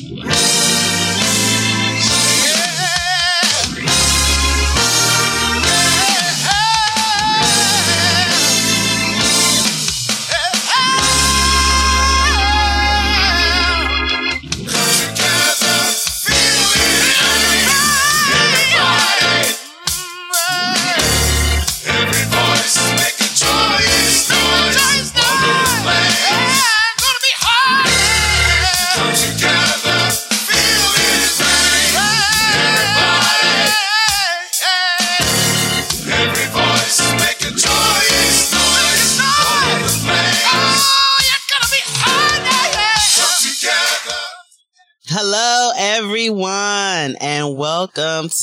welcome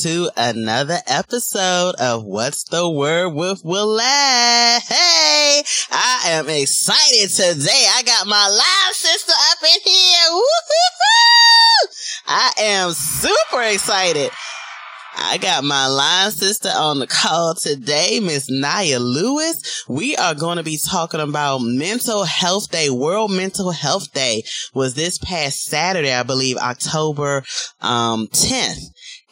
to another episode of What's the Word with Willette. Hey, I am excited today. I got my live sister up in here. Woo-hoo-hoo! I am super excited. I got my line sister on the call today, Miss Naya Lewis. We are going to be talking about Mental Health Day. World Mental Health Day was this past Saturday, I believe, October um, 10th.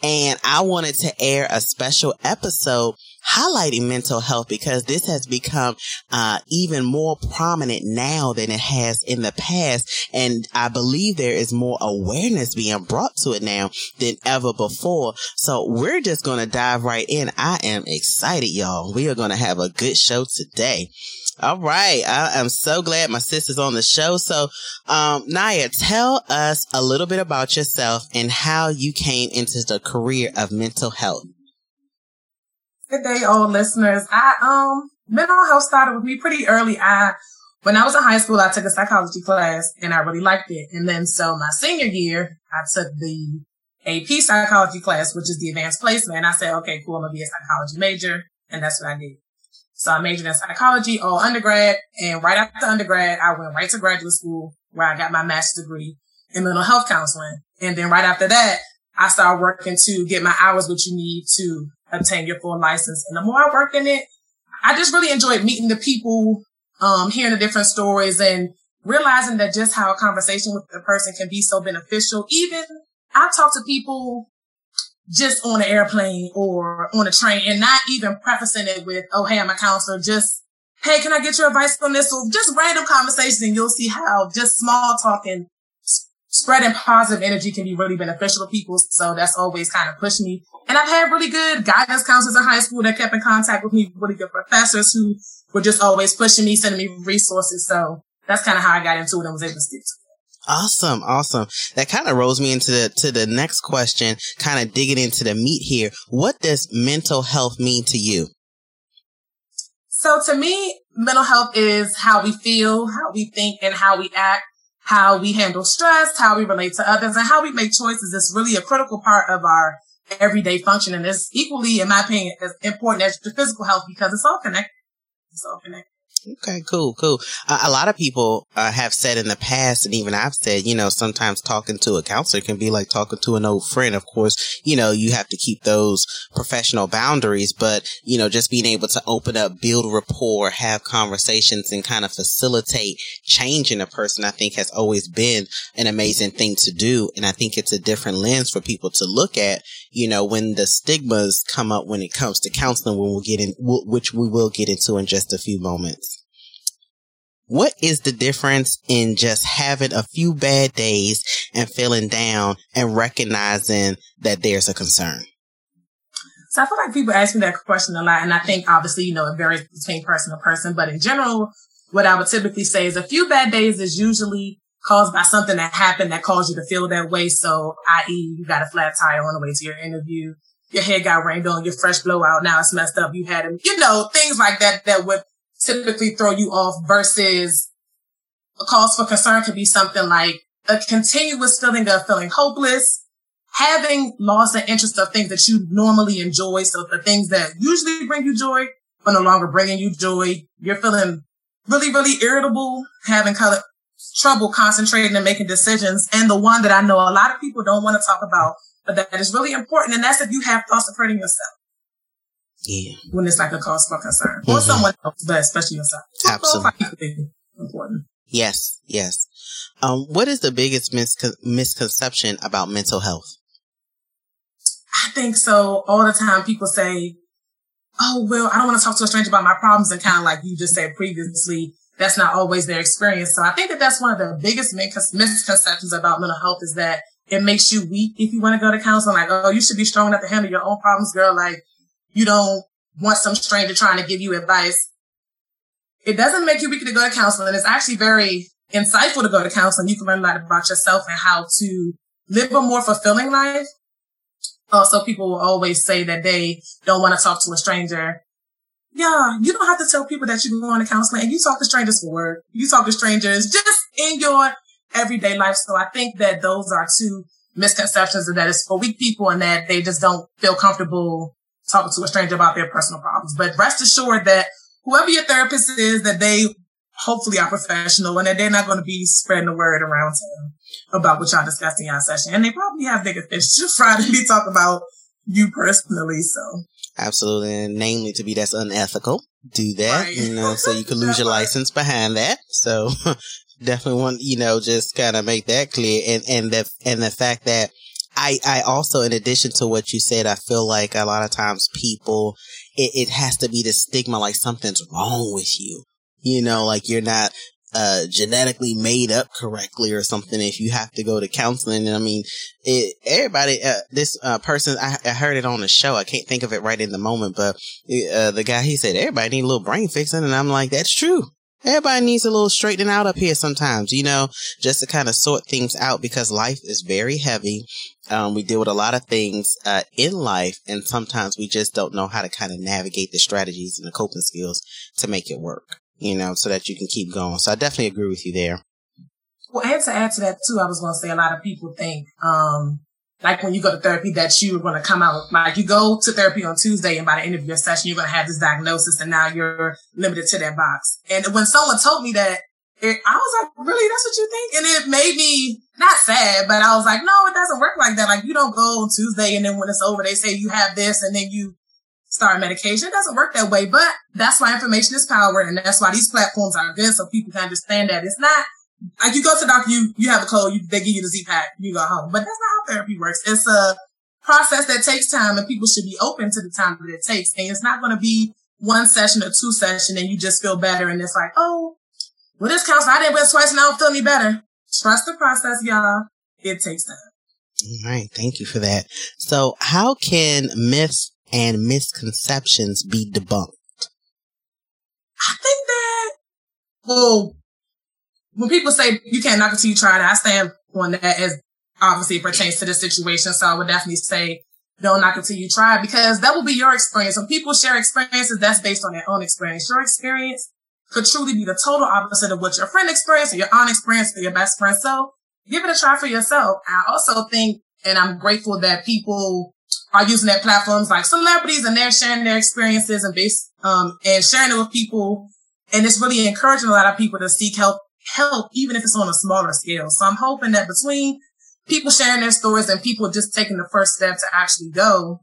And I wanted to air a special episode highlighting mental health because this has become uh, even more prominent now than it has in the past. And I believe there is more awareness being brought to it now than ever before. So we're just going to dive right in. I am excited, y'all. We are going to have a good show today. All right. I am so glad my sister's on the show. So, um, Naya, tell us a little bit about yourself and how you came into the career of mental health. Good day, old listeners. I, um, mental health started with me pretty early. I, when I was in high school, I took a psychology class and I really liked it. And then so my senior year, I took the AP psychology class, which is the advanced placement. I said, okay, cool. I'm going to be a psychology major. And that's what I did. So I majored in psychology all undergrad. And right after undergrad, I went right to graduate school where I got my master's degree in mental health counseling. And then right after that, I started working to get my hours, which you need to obtain your full license. And the more I worked in it, I just really enjoyed meeting the people, um, hearing the different stories and realizing that just how a conversation with a person can be so beneficial. Even I talk to people just on an airplane or on a train and not even prefacing it with, oh, hey, I'm a counselor. Just, hey, can I get your advice on this? Or just random conversations and you'll see how just small talking, spreading positive energy can be really beneficial to people. So that's always kind of pushed me. And I've had really good guidance counselors in high school that kept in contact with me, really good professors who were just always pushing me, sending me resources. So that's kind of how I got into it and was able to stick to. Awesome, awesome. That kind of rolls me into the to the next question, kind of digging into the meat here. What does mental health mean to you? So to me, mental health is how we feel, how we think, and how we act, how we handle stress, how we relate to others, and how we make choices. It's really a critical part of our everyday function, and it's equally, in my opinion, as important as the physical health because it's all connected. It's all connected. Okay, cool, cool. A lot of people uh, have said in the past, and even I've said, you know, sometimes talking to a counselor can be like talking to an old friend. Of course, you know, you have to keep those professional boundaries, but, you know, just being able to open up, build rapport, have conversations and kind of facilitate change in a person, I think has always been an amazing thing to do. And I think it's a different lens for people to look at, you know, when the stigmas come up when it comes to counseling, when we'll get in, which we will get into in just a few moments. What is the difference in just having a few bad days and feeling down and recognizing that there's a concern? So I feel like people ask me that question a lot. And I think obviously, you know, it varies between person to person, but in general, what I would typically say is a few bad days is usually caused by something that happened that caused you to feel that way. So, i.e., you got a flat tire on the way to your interview. Your head got rained on, your fresh blowout. Now it's messed up. You had, you know, things like that that would typically throw you off versus a cause for concern could be something like a continuous feeling of feeling hopeless, having loss of interest of things that you normally enjoy. So the things that usually bring you joy are no longer bringing you joy. You're feeling really, really irritable, having of trouble concentrating and making decisions. And the one that I know a lot of people don't want to talk about, but that is really important. And that's if you have thoughts of hurting yourself. Yeah. When it's like a cause for concern mm-hmm. or someone else, but especially yourself. Absolutely. Important. Yes, yes. Um, what is the biggest misconception about mental health? I think so. All the time people say, Oh, well, I don't want to talk to a stranger about my problems. And kind of like you just said previously, that's not always their experience. So I think that that's one of the biggest misconceptions about mental health is that it makes you weak if you want to go to counseling. Like, oh, you should be strong enough to handle your own problems, girl. Like, you don't want some stranger trying to give you advice. It doesn't make you weak to go to counseling. It's actually very insightful to go to counseling. You can learn a lot about yourself and how to live a more fulfilling life. Also, people will always say that they don't want to talk to a stranger. Yeah, you don't have to tell people that you're going to counseling and you talk to strangers for work. You talk to strangers just in your everyday life. So I think that those are two misconceptions that it's for weak people and that they just don't feel comfortable talking to a stranger about their personal problems. But rest assured that whoever your therapist is, that they hopefully are professional and that they're not going to be spreading the word around town about what y'all discussed in y'all session. And they probably have bigger fish to fry to be talk about you personally. So absolutely, and namely to be that's unethical. Do that, right. you know, so you could lose your license behind that. So definitely want you know just kind of make that clear, and and the and the fact that. I, I also, in addition to what you said, I feel like a lot of times people, it, it has to be the stigma like something's wrong with you you know, like you're not uh, genetically made up correctly or something if you have to go to counseling. And I mean, it, everybody, uh, this, uh, person, I, I, heard it on the show. I can't think of it right in the moment, but, uh, the guy, he said, everybody need a little brain fixing. And I'm like, that's true. Everybody needs a little straightening out up here sometimes, you know, just to kind of sort things out because life is very heavy. Um, we deal with a lot of things, uh, in life and sometimes we just don't know how to kind of navigate the strategies and the coping skills to make it work you know, so that you can keep going. So I definitely agree with you there. Well, and to add to that too, I was going to say a lot of people think, um, like when you go to therapy that you're going to come out, like you go to therapy on Tuesday and by the end of your session, you're going to have this diagnosis and now you're limited to that box. And when someone told me that, it, I was like, really? That's what you think? And it made me not sad, but I was like, no, it doesn't work like that. Like you don't go on Tuesday and then when it's over, they say you have this and then you start medication. It doesn't work that way, but that's why information is power. And that's why these platforms are good. So people can understand that it's not like you go to the doctor, you, you have a cold, you, they give you the Z-Pak, you go home. But that's not how therapy works. It's a process that takes time and people should be open to the time that it takes. And it's not going to be one session or two session and you just feel better. And it's like, oh, well, this counselor, I didn't went twice and I don't feel any better. Trust the process, y'all. It takes time. All right. Thank you for that. So how can myths and misconceptions be debunked? I think that, well, when people say you can't knock it till you try it, I stand on that as obviously it pertains to the situation. So I would definitely say don't knock it till you try it because that will be your experience. When people share experiences, that's based on their own experience. Your experience could truly be the total opposite of what your friend experienced or your own experience or your best friend. So give it a try for yourself. I also think, and I'm grateful that people are using their platforms like celebrities and they're sharing their experiences and base, um, and sharing it with people. And it's really encouraging a lot of people to seek help, help, even if it's on a smaller scale. So I'm hoping that between people sharing their stories and people just taking the first step to actually go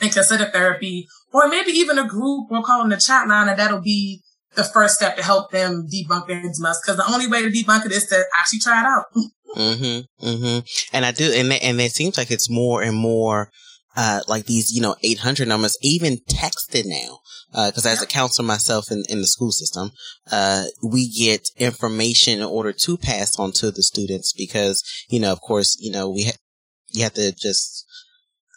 and consider therapy or maybe even a group or calling the chat line and that'll be the first step to help them debunk their myths. Cause the only way to debunk it is to actually try it out. mm-hmm. Mm-hmm. And I do, and, and it seems like it's more and more uh, like these, you know, 800 numbers, even texted now. Uh, cause as a counselor myself in, in the school system, uh, we get information in order to pass on to the students because, you know, of course, you know, we ha- you have to just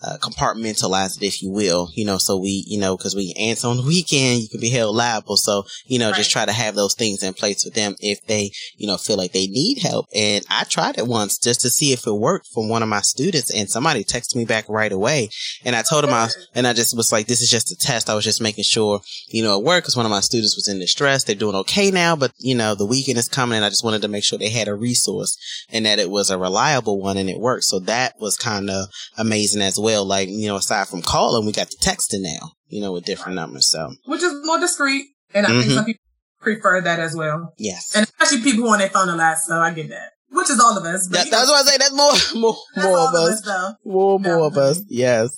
uh, compartmentalize it, if you will, you know, so we, you know, cause we answer on the weekend, you can be held liable. So, you know, right. just try to have those things in place for them if they, you know, feel like they need help. And I tried it once just to see if it worked from one of my students and somebody texted me back right away. And I told him I, and I just was like, this is just a test. I was just making sure, you know, it worked because one of my students was in distress. They're doing okay now, but you know, the weekend is coming and I just wanted to make sure they had a resource and that it was a reliable one and it worked. So that was kind of amazing as well well. Like, you know, aside from calling, we got the texting now, you know, with different numbers. So, which is more discreet. And I mm-hmm. think some people prefer that as well. Yes. And especially people who on their phone a lot. So I get that. Which is all of us. That, that's what I say. That's more, more, that's more of us. us more, more of us. Yes.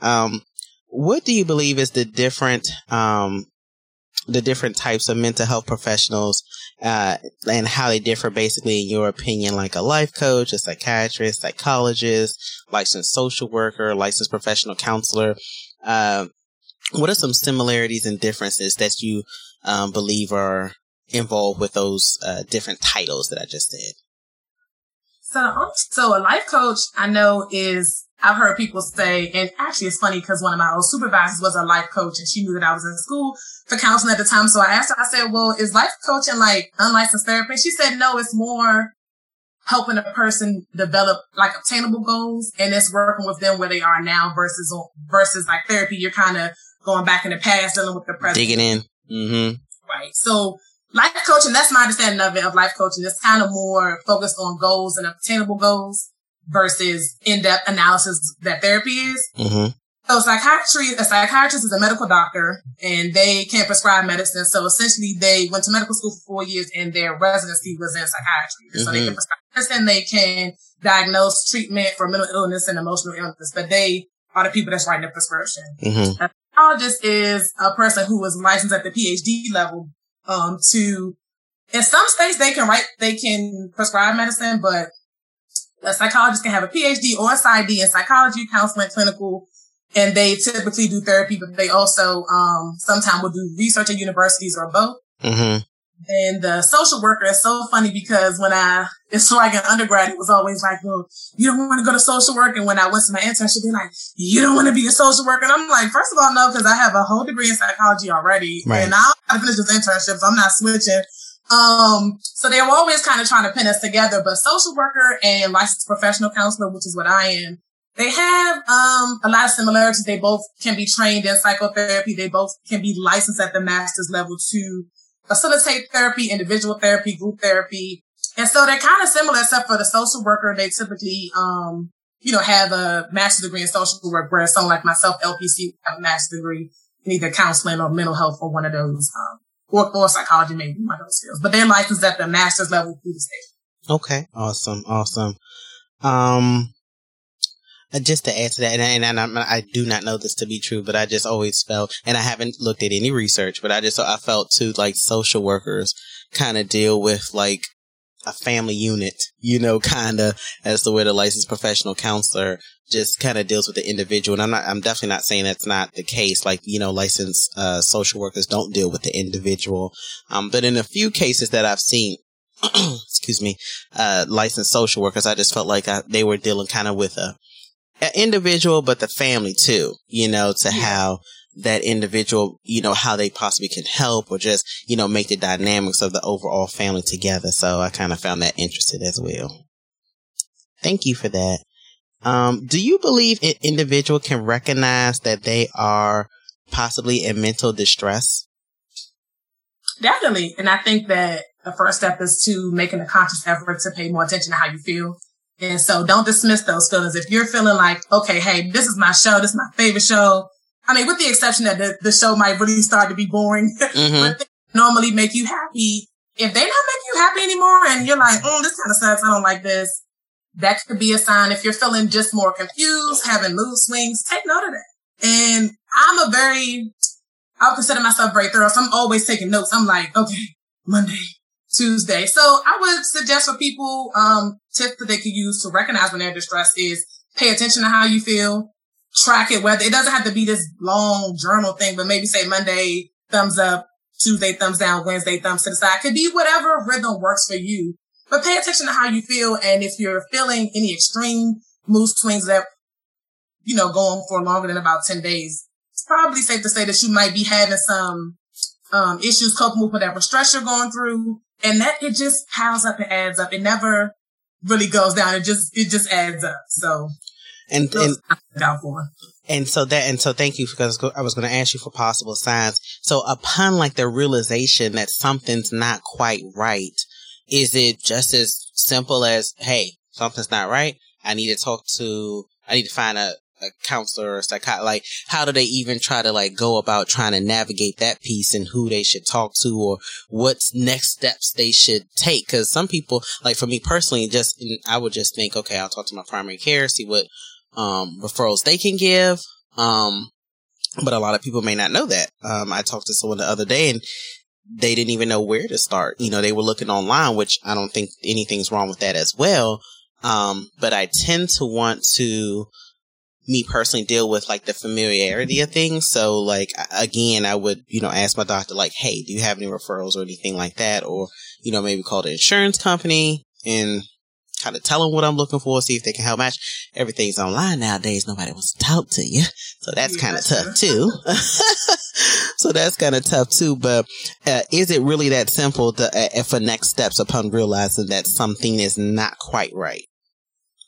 Um, what do you believe is the different, um, the different types of mental health professionals uh, and how they differ basically in your opinion, like a life coach, a psychiatrist, psychologist, licensed social worker, licensed professional counselor. Uh, what are some similarities and differences that you um, believe are involved with those uh, different titles that I just said? So, so a life coach I know is I've heard people say, and actually it's funny because one of my old supervisors was a life coach and she knew that I was in school for counseling at the time. So I asked her, I said, well, is life coaching like unlicensed therapy? She said, no, it's more helping a person develop like obtainable goals and it's working with them where they are now versus, versus like therapy. You're kind of going back in the past, dealing with the present. Digging in. Mm-hmm. Right. So life coaching, that's my understanding of it, of life coaching. It's kind of more focused on goals and obtainable goals versus in-depth analysis that therapy is. Mm-hmm. So psychiatry, a psychiatrist is a medical doctor and they can't prescribe medicine. So essentially they went to medical school for four years and their residency was in psychiatry. Mm-hmm. So they can prescribe medicine, they can diagnose treatment for mental illness and emotional illness, but they are the people that's writing the prescription. Mm-hmm. A psychologist is a person who was licensed at the PhD level, um, to, in some states they can write, they can prescribe medicine, but a psychologist can have a PhD or a PsyD in psychology, counseling, clinical, and they typically do therapy, but they also um, sometimes will do research at universities or both. Mm-hmm. And the social worker is so funny because when I, it's like an undergrad, it was always like, well, you don't want to go to social work. And when I went to my internship, they're like, you don't want to be a social worker. And I'm like, first of all, no, because I have a whole degree in psychology already. Right. And I'll finish this internship, so I'm not switching. Um, so they were always kind of trying to pin us together, but social worker and licensed professional counselor, which is what I am, they have, um, a lot of similarities. They both can be trained in psychotherapy. They both can be licensed at the master's level to facilitate therapy, individual therapy, group therapy. And so they're kind of similar, except for the social worker. They typically, um, you know, have a master's degree in social work, whereas someone like myself, LPC, have a master's degree in either counseling or mental health or one of those, um, or, or psychology, maybe one of those but they're licensed at the master's level through the state. Okay. Awesome. Awesome. Um, uh, just to add to that, and, and, and I, I do not know this to be true, but I just always felt, and I haven't looked at any research, but I just, I felt too like social workers kind of deal with like a family unit, you know, kind of as the way the licensed professional counselor just kind of deals with the individual. And I'm not, I'm definitely not saying that's not the case. Like, you know, licensed, uh, social workers don't deal with the individual. Um, but in a few cases that I've seen, excuse me, uh, licensed social workers, I just felt like I, they were dealing kind of with a, an individual, but the family too, you know, to yeah. how that individual, you know, how they possibly can help or just, you know, make the dynamics of the overall family together. So I kind of found that interesting as well. Thank you for that. Um, do you believe an individual can recognize that they are possibly in mental distress? Definitely. And I think that the first step is to making a conscious effort to pay more attention to how you feel. And so don't dismiss those feelings. If you're feeling like, okay, hey, this is my show. This is my favorite show. I mean, with the exception that the, the show might really start to be boring, mm-hmm. but normally make you happy. If they're not making you happy anymore and you're like, oh, this kind of sucks. I don't like this that could be a sign if you're feeling just more confused, having mood swings, take note of that. And I'm a very, I'll consider myself very thorough. So I'm always taking notes. I'm like, okay, Monday, Tuesday. So I would suggest for people, um, tips that they could use to recognize when they're distressed is pay attention to how you feel, track it, whether it doesn't have to be this long journal thing, but maybe say Monday, thumbs up, Tuesday, thumbs down, Wednesday, thumbs to the side. Could be whatever rhythm works for you but pay attention to how you feel. And if you're feeling any extreme mood swings that, you know, go on for longer than about 10 days, it's probably safe to say that you might be having some, um, issues coping with whatever stress you're going through. And that it just piles up and adds up. It never really goes down. It just, it just adds up. So. And, and, and so that, and so thank you because I was going to ask you for possible signs. So upon like the realization that something's not quite right, is it just as simple as, hey, something's not right? I need to talk to, I need to find a, a counselor or a psychiatrist. Like, how do they even try to like go about trying to navigate that piece and who they should talk to or what's next steps they should take? Cause some people, like for me personally, just, I would just think, okay, I'll talk to my primary care, see what, um, referrals they can give. Um, but a lot of people may not know that. Um, I talked to someone the other day and they didn't even know where to start. You know, they were looking online, which I don't think anything's wrong with that as well. Um, but I tend to want to, me personally deal with like the familiarity of things. So like, again, I would, you know, ask my doctor, like, Hey, do you have any referrals or anything like that? Or, you know, maybe call the insurance company and kind of tell them what I'm looking for, see if they can help match. Everything's online nowadays. Nobody wants to talk to you. So that's kind of tough too. so that's kind of tough too. But uh, is it really that simple to, uh, for next steps upon realizing that something is not quite right?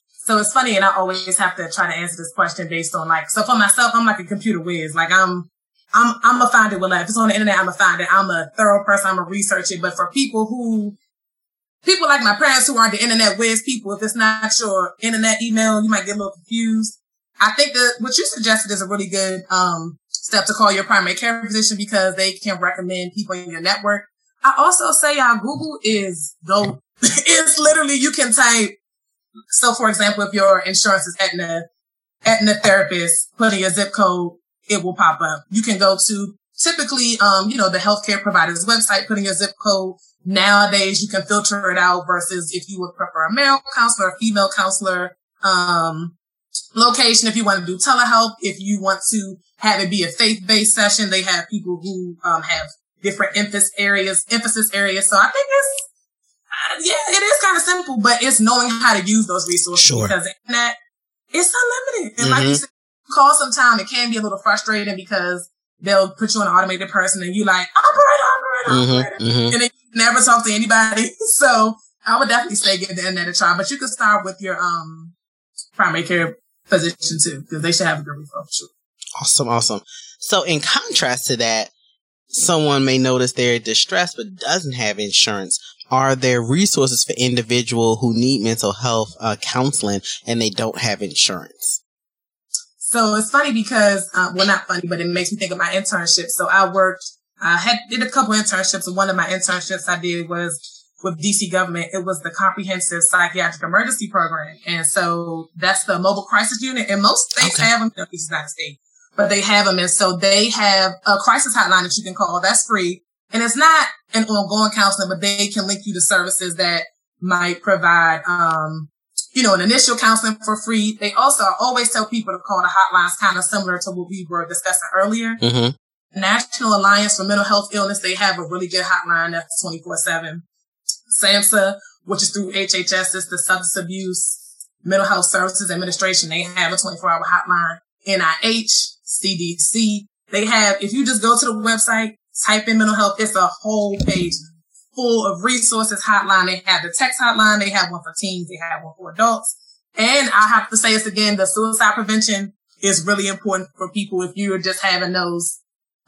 So it's funny, and I always have to try to answer this question based on like, so for myself, I'm like a computer whiz. Like I'm, I'm, I'm a find it with If it's on the internet, I'm a find it. I'm a thorough person. I'm a researcher. But for people who people like my parents who aren't the internet whiz people, if it's not your internet email, you might get a little confused. I think that what you suggested is a really good um, step to call your primary care physician because they can recommend people in your network. I also say uh, Google is dope. it's literally you can type. So, for example, if your insurance is Aetna, Aetna therapist, put in your zip code, it will pop up. You can go to typically, um, you know, the healthcare provider's website, put in your zip code, Nowadays, you can filter it out versus if you would prefer a male counselor, a female counselor, um, location, if you want to do telehealth, if you want to have it be a faith-based session, they have people who, um, have different emphasis areas, emphasis areas. So I think it's, uh, yeah, it is kind of simple, but it's knowing how to use those resources sure. because internet, it's unlimited. And mm-hmm. like you said, call sometime, it can be a little frustrating because they'll put you on an automated person and you like, operator, operator, mm-hmm, operator. Mm-hmm. And then you never talk to anybody. So I would definitely say give the internet a try, but you could start with your, um, primary care physician too, because they should have a good referral. Sure. Awesome. Awesome. So in contrast to that, someone may notice they're distressed but doesn't have insurance. Are there resources for individual who need mental health uh, counseling and they don't have insurance? So it's funny because, uh, well, not funny, but it makes me think of my internship. So I worked I had did a couple internships, and one of my internships I did was with DC government. It was the Comprehensive Psychiatric Emergency Program, and so that's the mobile crisis unit. And most states okay. have them, in the United States, but they have them, and so they have a crisis hotline that you can call. That's free, and it's not an ongoing counseling, but they can link you to services that might provide, um, you know, an initial counseling for free. They also always tell people to call the hotlines kind of similar to what we were discussing earlier. Mm-hmm. National Alliance for Mental Health Illness, they have a really good hotline that's 24 seven. SAMHSA, which is through HHS, is the Substance Abuse Mental Health Services Administration. They have a 24 hour hotline. NIH, CDC, they have, if you just go to the website, type in mental health, it's a whole page full of resources hotline. They have the text hotline. They have one for teens. They have one for adults. And I have to say this again, the suicide prevention is really important for people if you're just having those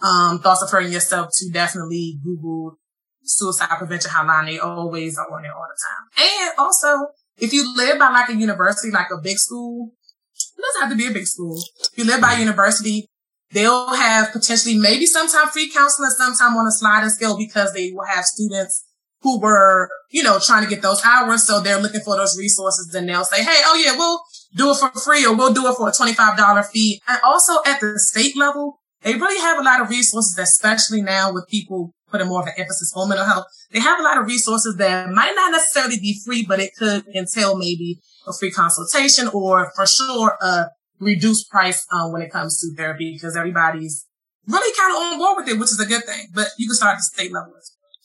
um, thoughts of hurting yourself to definitely Google suicide prevention hotline. They always are on it all the time. And also, if you live by like a university, like a big school, it doesn't have to be a big school. If you live by a university, they'll have potentially maybe sometime free counseling, sometime on a sliding scale because they will have students who were, you know, trying to get those hours. So they're looking for those resources and they'll say, Hey, oh yeah, we'll do it for free or we'll do it for a $25 fee. And also at the state level, they really have a lot of resources, especially now with people putting more of an emphasis on mental health. They have a lot of resources that might not necessarily be free, but it could entail maybe a free consultation or for sure a reduced price uh, when it comes to therapy because everybody's really kind of on board with it, which is a good thing. But you can start at the state level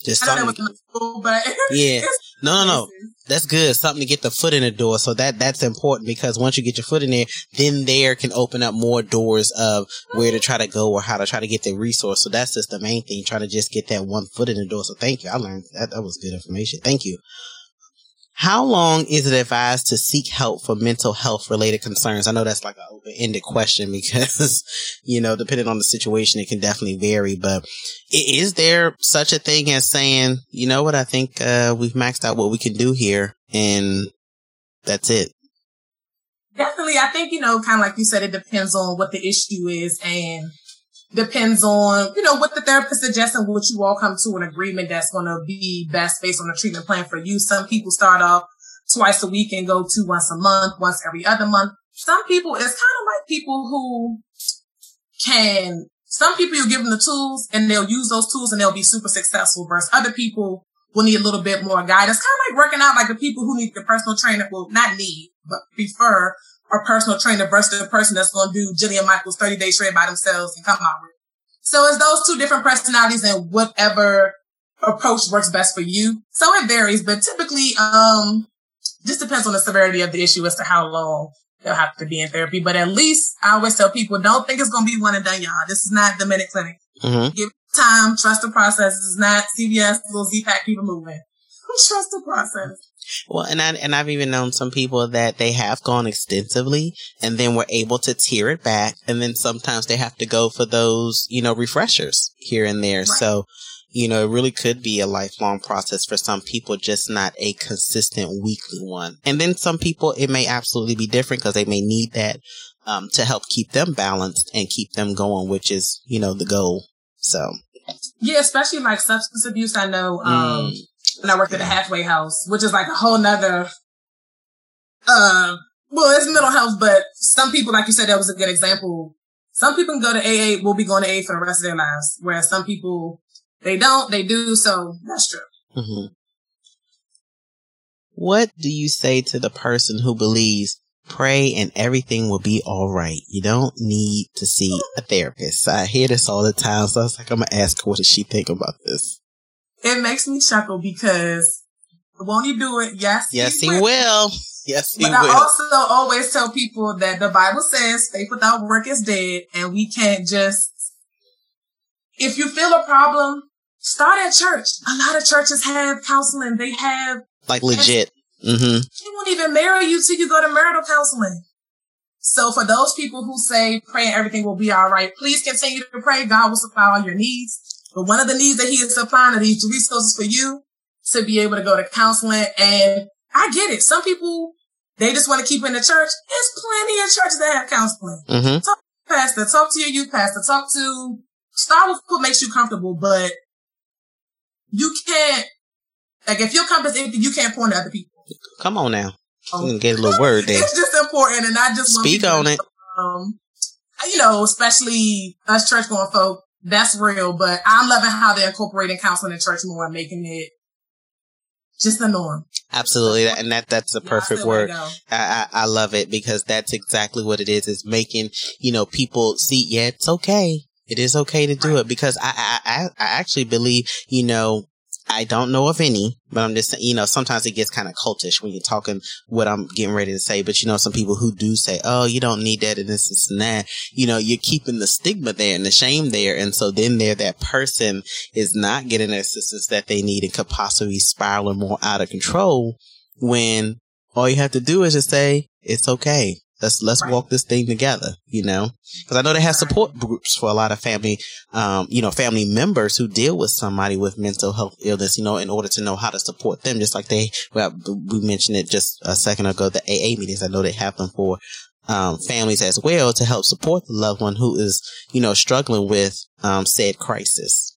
just something. School, but yeah, no, no, no. That's good. Something to get the foot in the door. So that that's important because once you get your foot in there, then there can open up more doors of where to try to go or how to try to get the resource. So that's just the main thing. Trying to just get that one foot in the door. So thank you. I learned that. That was good information. Thank you. How long is it advised to seek help for mental health related concerns? I know that's like an open ended question because, you know, depending on the situation, it can definitely vary. But is there such a thing as saying, you know what, I think uh, we've maxed out what we can do here and that's it? Definitely. I think, you know, kind of like you said, it depends on what the issue is and depends on, you know, what the therapist suggests and what you all come to an agreement that's going to be best based on a treatment plan for you. Some people start off twice a week and go to once a month, once every other month. Some people, it's kind of like people who can some people you give them the tools and they'll use those tools and they'll be super successful versus other people will need a little bit more guidance. Kind of like working out, like the people who need the personal trainer will not need, but prefer a personal trainer versus the person that's going to do Jillian Michaels 30 day shred by themselves and come out with. So it's those two different personalities and whatever approach works best for you. So it varies, but typically, um, just depends on the severity of the issue as to how long they'll have to be in therapy. But at least I always tell people, don't think it's going to be one and done, y'all. This is not the minute clinic. Mm-hmm. Give time, trust the process. This is not CVS, little Z-Pak people moving. Trust the process. Well, and I and I've even known some people that they have gone extensively and then were able to tear it back, and then sometimes they have to go for those, you know, refreshers here and there. Right. So, you know, it really could be a lifelong process for some people, just not a consistent weekly one. And then some people, it may absolutely be different because they may need that um, to help keep them balanced and keep them going, which is, you know, the goal. So. Yeah, especially like substance abuse. I know, um, mm. When I worked at a halfway house, which is like a whole nother, uh, well, it's mental health, but some people, like you said, that was a good example. Some people can go to AA, will be going to AA for the rest of their lives, whereas some people they don't, they do, so that's true. Mm-hmm. What do you say to the person who believes pray and everything will be all right? You don't need to see a therapist. I hear this all the time, so I was like, I'm gonna ask her what does she think about this. It makes me chuckle because won't he do it? Yes. Yes, he, will. will. Yes, he will. but will. I also always tell people that the Bible says faith without work is dead, and we can't just. If you feel a problem, Start at church. A lot of churches have counseling. They have like legit. Mm-hmm. They won't even marry you till you go to marital counseling. So for those people who say pray and everything will be all right, please continue to pray. God will supply all your needs. But one of the needs that he is supplying are these resources for you to be able to go to counseling. And I get it. Some people, they just want to keep in the church. There's plenty of churches that have counseling. Mm-hmm. Talk to pastor, talk to your youth pastor, talk to, start with what makes you comfortable, but you can't, like, if your cup is empty, you can't pour into other people. Come on now. Gonna get a little word there. it's just important, and I just speak on it. Um, you know, especially us church going folk, that's real. But I'm loving how they're incorporating counseling in church more and making it just the norm. Absolutely, and that that's a perfect yeah, word. I, I, I love it because that's exactly what it is. Is making you know people see. Yeah, it's okay. It is okay to do right. it because I, I, I actually believe, you know, I don't know of any, but I'm just, you know, sometimes it gets kind of cultish when you're talking what I'm getting ready to say. But you know, some people who do say, "Oh, you don't need that and this, this and that," you know, you're keeping the stigma there and the shame there, and so then there, that person is not getting the assistance that they need and could possibly spiral more out of control. When all you have to do is just say, "It's okay. Let's let's right. walk this thing together, you know, because I know they have support groups for a lot of family, um, you know, family members who deal with somebody with mental health illness, you know, in order to know how to support them. Just like they, well, we mentioned it just a second ago, the AA meetings. I know they have them for um, families as well to help support the loved one who is, you know, struggling with um, said crisis.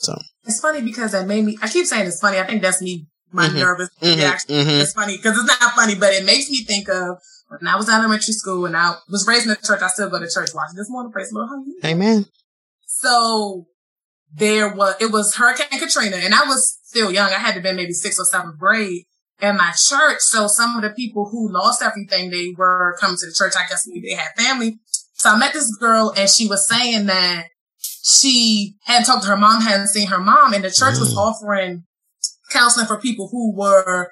So it's funny because it made me. I keep saying it's funny. I think that's me, my mm-hmm. nervous mm-hmm. reaction. Mm-hmm. It's funny because it's not funny, but it makes me think of when I was in elementary school and I was raised in the church, I still go to church watching this morning. Praise the Lord. Amen. So there was, it was Hurricane Katrina and I was still young. I had to be maybe sixth or seventh grade in my church. So some of the people who lost everything, they were coming to the church. I guess maybe they had family. So I met this girl and she was saying that she hadn't talked to her mom, hadn't seen her mom and the church mm. was offering counseling for people who were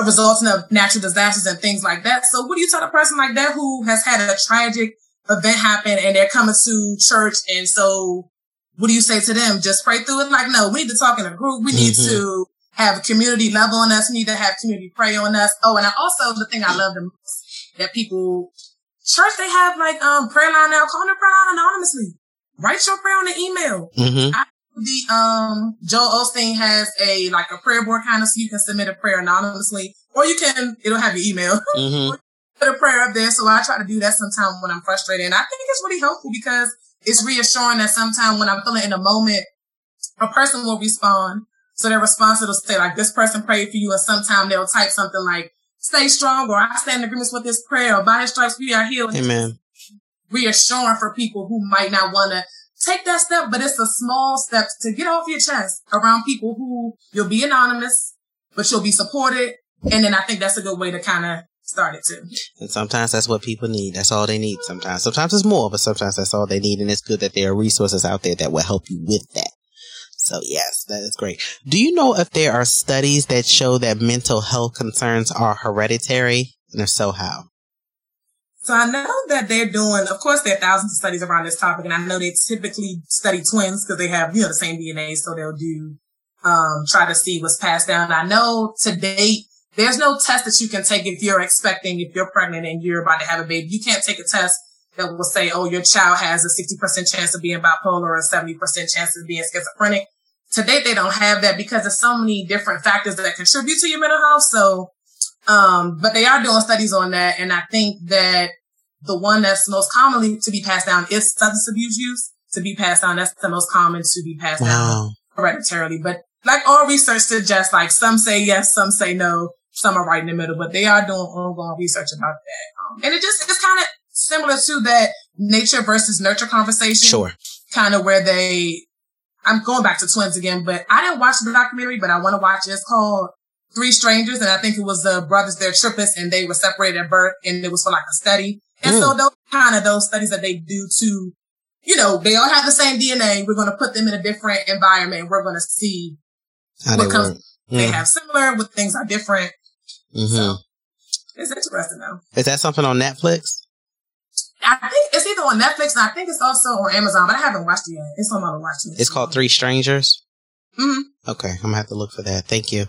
a resulting of natural disasters and things like that. So what do you tell a person like that who has had a tragic event happen and they're coming to church and so what do you say to them? Just pray through it? Like, no, we need to talk in a group. We need mm-hmm. to have a community love on us. We need to have community pray on us. Oh, and I also, the thing I love the most that people, church, they have like, um, prayer line now. Call their prayer line anonymously. Write your prayer on the email. Mm-hmm. I the um Joel Osteen has a like a prayer board kind of so you can submit a prayer anonymously, or you can it'll have your email. Mm-hmm. Put a prayer up there. So I try to do that sometime when I'm frustrated, and I think it's really helpful because it's reassuring that sometimes when I'm feeling in a moment, a person will respond. So their response will say like this person prayed for you, or sometime they'll type something like "Stay strong" or "I stand in agreement with this prayer" or "By His stripes we are healed." Amen. Reassuring for people who might not want to take that step, but it's a small step to get off your chest around people who you'll be anonymous, but you'll be supported. And then I think that's a good way to kind of start it too. And sometimes that's what people need. That's all they need sometimes. Sometimes it's more, but sometimes that's all they need. And it's good that there are resources out there that will help you with that. So yes, that is great. Do you know if there are studies that show that mental health concerns are hereditary? And if so, how? So I know that they're doing, of course, there are thousands of studies around this topic, and I know they typically study twins because they have, you know, the same DNA, so they'll do, um, try to see what's passed down. I know to date, there's no test that you can take if you're expecting, if you're pregnant and you're about to have a baby. You can't take a test that will say, oh, your child has a 60% chance of being bipolar or a 70% chance of being schizophrenic. To date, they don't have that because there's so many different factors that contribute to your mental health. So, um, but they are doing studies on that. And I think that the one that's most commonly to be passed down is substance abuse use to be passed down. That's the most common to be passed wow. down hereditarily. But like all research suggests, like some say yes, some say no, some are right in the middle, but they are doing ongoing research about that. Um, and it just, it's kind of similar to that nature versus nurture conversation. Sure. Kind of where they, I'm going back to twins again, but I didn't watch the documentary, but I want to watch it. It's called Three Strangers. And I think it was the brothers, they're trippists and they were separated at birth and it was for like a study. And mm. so those kind of those studies that they do to, you know, they all have the same DNA. We're going to put them in a different environment. We're going to see How what comes. Work. They mm. have similar, what things are different. Mm-hmm. So it's interesting though. Is that something on Netflix? I think it's either on Netflix and I think it's also on Amazon, but I haven't watched it yet. It's on my watch list. It's called Three Strangers. Mm-hmm. Okay, I'm gonna have to look for that. Thank you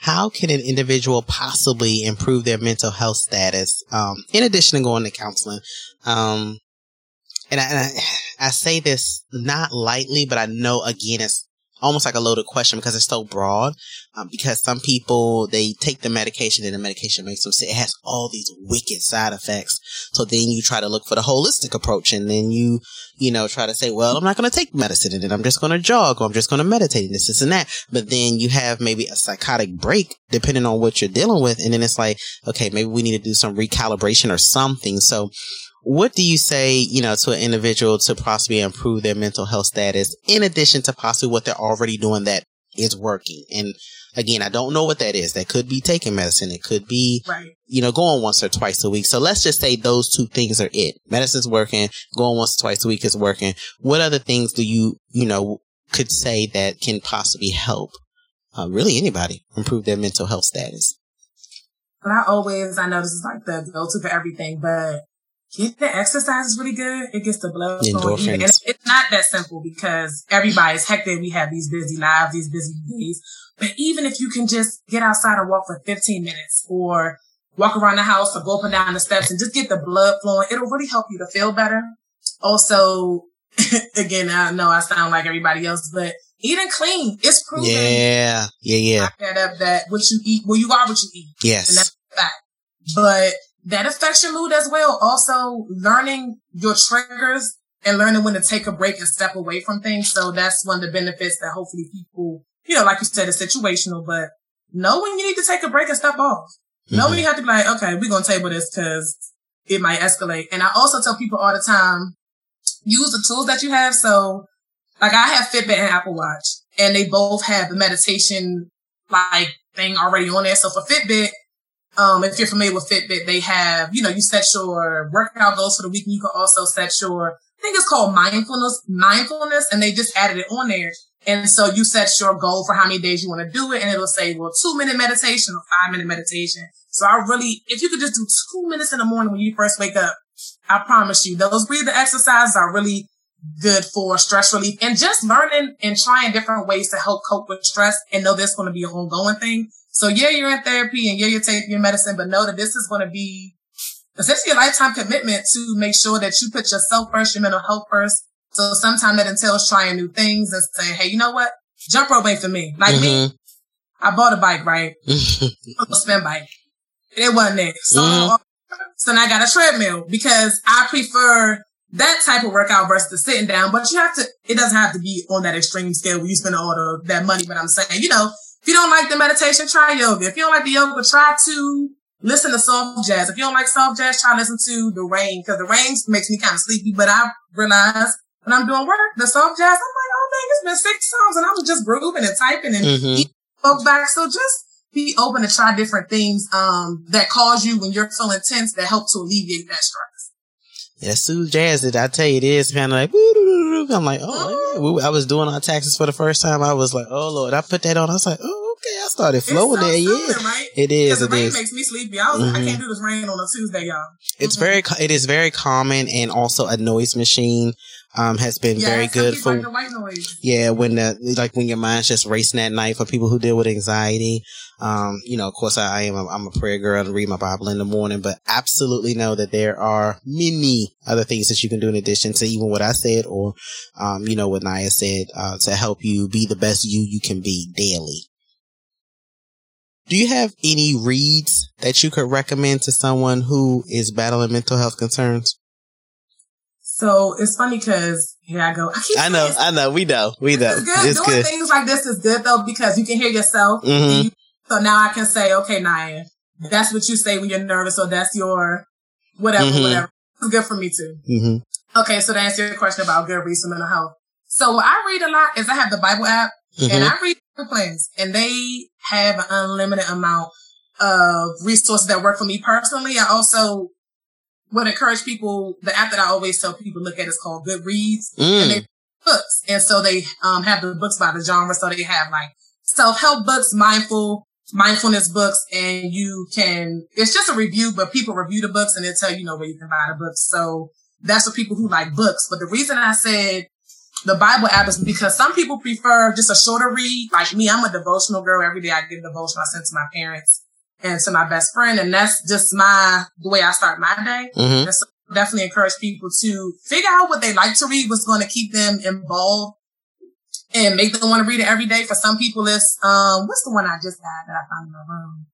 how can an individual possibly improve their mental health status um, in addition to going to counseling? Um, and, I, and I, I, say this not lightly but i know again it's almost like a loaded question because it's so broad. Um, because some people they take the medication and the medication makes them sick. It has all these wicked side effects. So then you try to look for the holistic approach, and then you you know try to say, well, I'm not going to take medicine, and then I'm just going to jog, or I'm just going to meditate, and this, this, and that. But then you have maybe a psychotic break depending on what you're dealing with, and then it's like, okay, maybe we need to do some recalibration or something. So what do you say, you know, to an individual to possibly improve their mental health status in addition to possibly what they're already doing that is working? And again, I don't know what that is. That could be taking medicine. It could be, right. you know, going once or twice a week. So let's just say those two things are it. Medicine's working. Going once or twice a week is working. What other things do you, you know, could say that can possibly help, uh, really anybody improve their mental health status? But I always, I know this is like the go-to for everything, but get the exercise is really good. It gets the blood flowing. And it's not that simple because everybody's hectic. We have these busy lives, these busy days. But even if you can just get outside and walk for 15 minutes or walk around the house or go up and down the steps and just get the blood flowing, it'll really help you to feel better. Also, again, I know I sound like everybody else, but eating clean, it's proven. Yeah, yeah, yeah. That up that what you eat, well, you are what you eat. Yes. And that's fact. But that affects your mood as well. Also learning your triggers and learning when to take a break and step away from things. So that's one of the benefits that hopefully people, you know, like you said, it's situational, but know when you need to take a break and step off. Mm-hmm. Know when you have to be like, okay, we're going to table this because it might escalate. And I also tell people all the time, use the tools that you have. So like I have Fitbit and Apple Watch and they both have the meditation like thing already on there. So for Fitbit, um, if you're familiar with Fitbit, they have, you know, you set your workout goals for the week and you can also set your, I think it's called mindfulness, mindfulness, and they just added it on there. And so you set your goal for how many days you want to do it and it'll say, well, two minute meditation or five minute meditation. So I really, if you could just do two minutes in the morning when you first wake up, I promise you those breathing exercises are really good for stress relief and just learning and trying different ways to help cope with stress and know this is going to be an ongoing thing. So yeah, you're in therapy and yeah, you're taking your medicine, but know that this is going to be essentially a lifetime commitment to make sure that you put yourself first, your mental health first. So sometimes that entails trying new things and saying, Hey, you know what? Jump rope ain't for me. Like mm-hmm. me, I bought a bike, right? a spin bike. It wasn't it. So, mm-hmm. so now I got a treadmill because I prefer that type of workout versus the sitting down, but you have to, it doesn't have to be on that extreme scale where you spend all the, that money. But I'm saying, you know, if you don't like the meditation, try yoga. If you don't like the yoga, try to listen to soft jazz. If you don't like soft jazz, try to listen to the rain because the rain makes me kind of sleepy. But I realize when I'm doing work, the soft jazz, I'm like, oh man, it's been six songs and I was just grooving and typing and mm-hmm. back. So just be open to try different things, um, that cause you when you're feeling tense that help to alleviate that stress. Yeah, smooth jazz. Did I tell you it is kind of like, I'm like, oh, I was doing our taxes for the first time. I was like, oh Lord, I put that on. I was like, oh, okay. I started flowing there. Yeah, right? it is. It rain is. makes me sleepy. I was mm-hmm. I can't do this rain on a Tuesday, y'all. It's mm-hmm. very, it is very common and also a noise machine um, has been yeah, very good for yeah when the like when your mind's just racing at night for people who deal with anxiety. Um, you know, of course, I, I am a, I'm a prayer girl and read my Bible in the morning, but absolutely know that there are many other things that you can do in addition to even what I said or um, you know what Naya said uh, to help you be the best you you can be daily. Do you have any reads that you could recommend to someone who is battling mental health concerns? So it's funny because here I go. I, I know, I know, we know, we know. It's good. It's Doing good. things like this is good though because you can hear yourself. Mm-hmm. You, so now I can say, okay, Naya, that's what you say when you're nervous, or that's your whatever, mm-hmm. whatever. It's good for me too. Mm-hmm. Okay, so to answer your question about good reads mental health. So what I read a lot is I have the Bible app and mm-hmm. I read the plans and they have an unlimited amount of resources that work for me personally. I also would encourage people, the app that I always tell people to look at is called Goodreads. Mm. And they books. And so they um, have the books by the genre. So they have like self-help books, mindful, mindfulness books, and you can, it's just a review, but people review the books and they tell you know where you can buy the books. So that's for people who like books. But the reason I said the Bible app is because some people prefer just a shorter read. Like me, I'm a devotional girl. Every day I get a devotional I send to my parents and to my best friend. And that's just my, the way I start my day. Mm-hmm. So definitely encourage people to figure out what they like to read, what's going to keep them involved and make them want to read it every day. For some people, it's, um, what's the one I just had that I found in the room?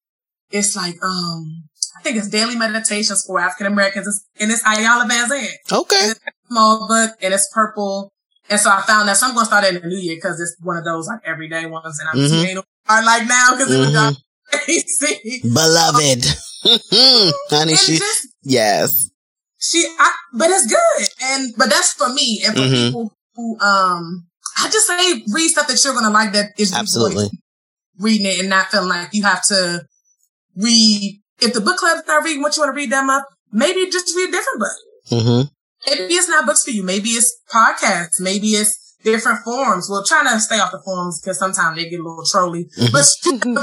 It's like, um, I think it's daily meditations for African Americans and it's Iyanla Vanzant. Okay. small book and it's purple. And so I found that. So I'm going to start it in the new year because it's one of those like everyday ones and I'm mm-hmm. are like now because mm-hmm. it was mm-hmm. Beloved. Honey, she, just, yes. She, I, but it's good. And, but that's for me and for mm-hmm. people who, um, I just say read stuff that you're going to like that is absolutely reading it and not feeling like you have to read. If the book club's not reading what you want to read them up, maybe just read a different book. Mm-hmm. Maybe it's not books for you. Maybe it's podcasts. Maybe it's different forums. Well, trying to stay off the forums because sometimes they get a little trolly, mm-hmm. but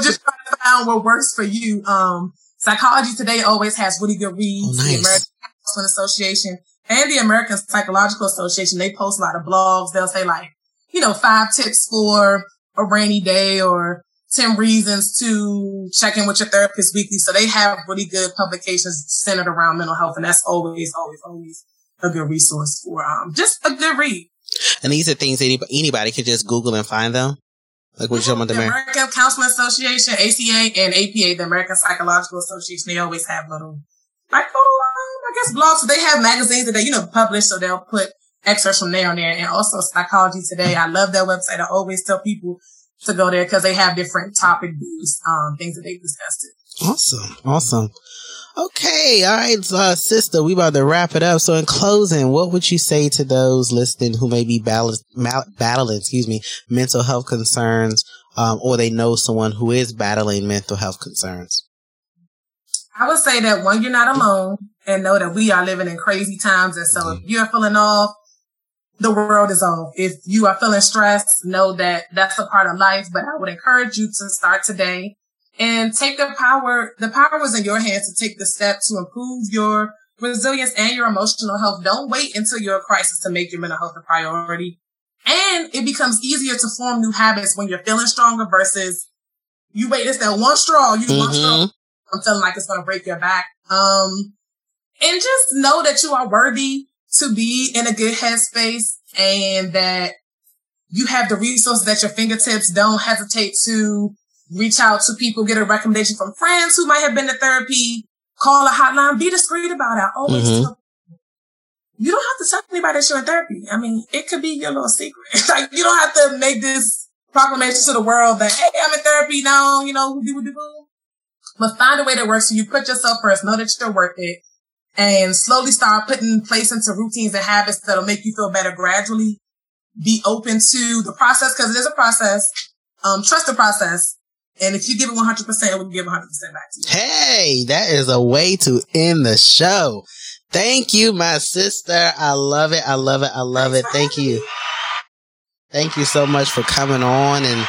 just trying to find what works for you. Um, Psychology Today always has really good reads. Oh, nice. The American Counseling Association and the American Psychological Association, they post a lot of blogs. They'll say like, you know, five tips for a rainy day or 10 reasons to check in with your therapist weekly. So they have really good publications centered around mental health. And that's always, always, always a good resource for, um, just a good read. And these are things anybody, anybody could just Google and find them. Like what you're talking about the American Counseling Association, ACA, and APA, the American Psychological Association. They always have little, like little, um, I guess blogs. So they have magazines that they, you know, publish. So they'll put excerpts from there on there. And also Psychology Today. I love their website. I always tell people to go there because they have different topic views, um, things that they've discussed. Awesome. Awesome. Okay, all right, uh, sister, we about to wrap it up. So, in closing, what would you say to those listening who may be battling, battling excuse me, mental health concerns, um, or they know someone who is battling mental health concerns? I would say that one, you're not alone, and know that we are living in crazy times. And so, mm-hmm. if you're feeling off, the world is off. If you are feeling stressed, know that that's a part of life. But I would encourage you to start today and take the power. The power was in your hands to take the step to improve your resilience and your emotional health. Don't wait until you're a crisis to make your mental health a priority. And it becomes easier to form new habits when you're feeling stronger versus you wait. It's that one straw. You mm-hmm. one straw. I'm feeling like it's going to break your back. Um, and just know that you are worthy to be in a good headspace and that you have the resources at your fingertips. Don't hesitate to reach out to people, get a recommendation from friends who might have been to therapy, call a hotline, be discreet about it. always mm-hmm. you don't have to tell anybody that you're in therapy. I mean, it could be your little secret. like you don't have to make this proclamation to the world that, hey, I'm in therapy now, you know, do do But find a way that works for you. Put yourself first. Know that you're worth it. and slowly start putting place into routines and habits that'll make you feel better gradually. Be open to the process because it is a process. Um, trust the process. And if you give it 100%, it will give 100% back to you. Hey, that is a way to end the show. Thank you, my sister. I love it. I love it. I love Thanks it. Thank you. Me. Thank you so much for coming on and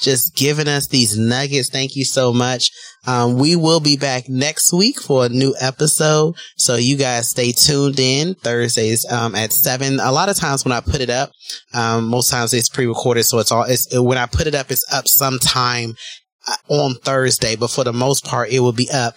just giving us these nuggets. Thank you so much. Um, we will be back next week for a new episode. So you guys stay tuned in Thursdays, um, at seven. A lot of times when I put it up, um, most times it's pre-recorded. So it's all, it's, when I put it up, it's up sometime uh, on Thursday, but for the most part, it will be up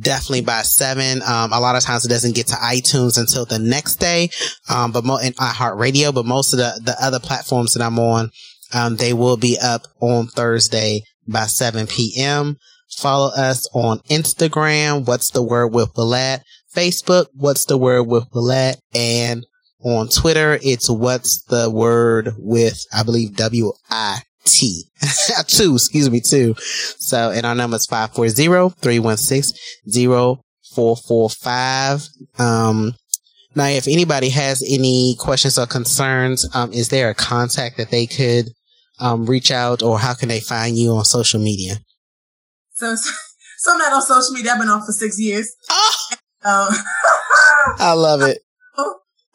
definitely by seven. Um, a lot of times it doesn't get to iTunes until the next day. Um, but mo- in iHeartRadio, but most of the, the other platforms that I'm on, um, they will be up on Thursday by 7 p.m. Follow us on Instagram. What's the word with Willette? Facebook. What's the word with Willette? And on Twitter, it's what's the word with, I believe, W I T. two, excuse me, two. So, and our number is 540-316-0445. Um, now, if anybody has any questions or concerns, um, is there a contact that they could um, reach out or how can they find you on social media? So, so I'm not on social media. I've been on for six years. Oh! Um, I love it.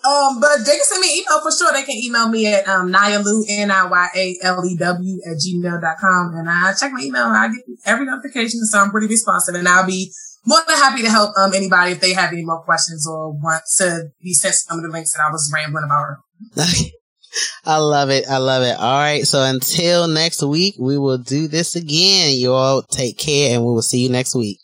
Um, but they can send me an email for sure. They can email me at um, Niyalew, N-I-Y-A-L-E-W at gmail.com. And I check my email and I get every notification. So I'm pretty responsive and I'll be more than happy to help um, anybody if they have any more questions or want to be sent some of the links that I was rambling about. I love it. I love it. All right. So until next week, we will do this again. You all take care and we will see you next week.